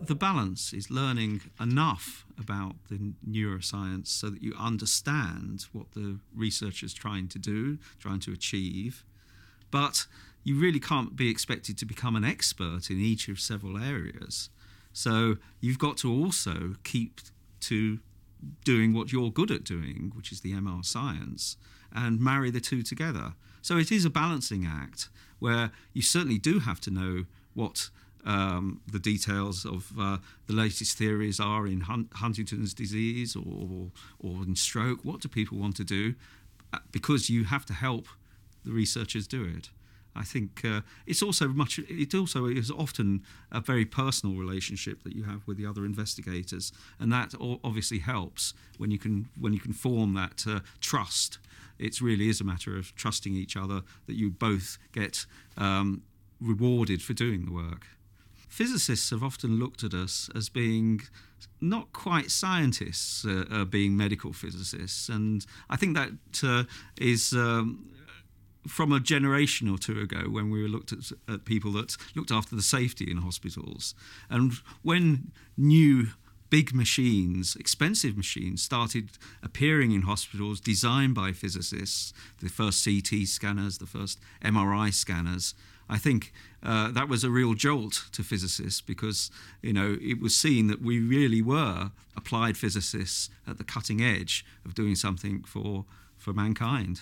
the balance is learning enough about the neuroscience so that you understand what the researcher is trying to do, trying to achieve, but you really can't be expected to become an expert in each of several areas. So you've got to also keep to doing what you're good at doing, which is the MR science, and marry the two together. So it is a balancing act where you certainly do have to know what um, the details of uh, the latest theories are in Hun- Huntington's disease or, or in stroke. What do people want to do? Uh, because you have to help the researchers do it. I think uh, it's also much. It also is often a very personal relationship that you have with the other investigators, and that obviously helps when you can when you can form that uh, trust. It really is a matter of trusting each other that you both get um, rewarded for doing the work physicists have often looked at us as being not quite scientists, uh, uh, being medical physicists, and I think that uh, is. Um, from a generation or two ago, when we were looked at, at people that looked after the safety in hospitals, and when new big machines, expensive machines, started appearing in hospitals designed by physicists, the first CT scanners, the first MRI scanners, I think uh, that was a real jolt to physicists because you know it was seen that we really were applied physicists at the cutting edge of doing something for for mankind.